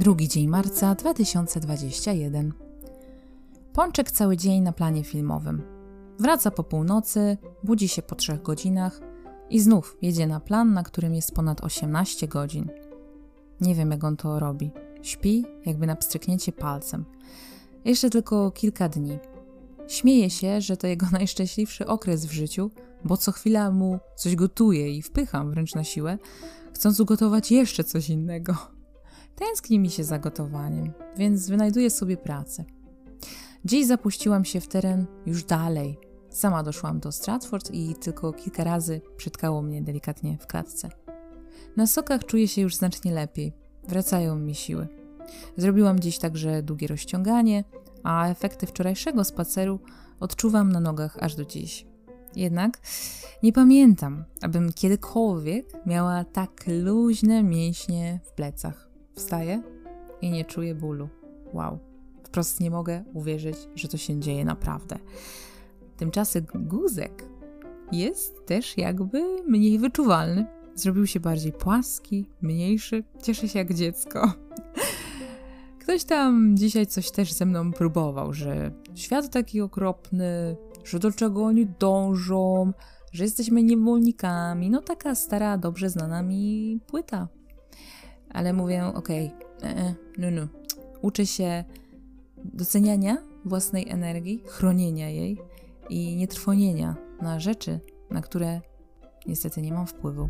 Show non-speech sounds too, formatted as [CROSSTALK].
Drugi dzień marca 2021. Pączek cały dzień na planie filmowym. Wraca po północy, budzi się po trzech godzinach i znów jedzie na plan, na którym jest ponad 18 godzin. Nie wiem, jak on to robi. Śpi, jakby na pstryknięcie palcem. Jeszcze tylko kilka dni. Śmieje się, że to jego [LAUGHS] najszczęśliwszy okres w życiu, bo co chwila mu coś gotuje i wpycham wręcz na siłę, chcąc ugotować jeszcze coś innego. Tęskni mi się za gotowaniem, więc wynajduję sobie pracę. Dziś zapuściłam się w teren już dalej. Sama doszłam do Stratford i tylko kilka razy przytkało mnie delikatnie w klatce. Na sokach czuję się już znacznie lepiej. Wracają mi siły. Zrobiłam dziś także długie rozciąganie, a efekty wczorajszego spaceru odczuwam na nogach aż do dziś. Jednak nie pamiętam, abym kiedykolwiek miała tak luźne mięśnie w plecach. Wstaję i nie czuję bólu. Wow. Wprost nie mogę uwierzyć, że to się dzieje naprawdę. Tymczasem guzek jest też jakby mniej wyczuwalny. Zrobił się bardziej płaski, mniejszy. Cieszę się jak dziecko. Ktoś tam dzisiaj coś też ze mną próbował, że świat taki okropny, że do czego oni dążą, że jesteśmy niewolnikami. No taka stara, dobrze znana mi płyta. Ale mówię, okej, okay, e, no, no. Uczę się doceniania własnej energii, chronienia jej i nietrwonienia na rzeczy, na które niestety nie mam wpływu.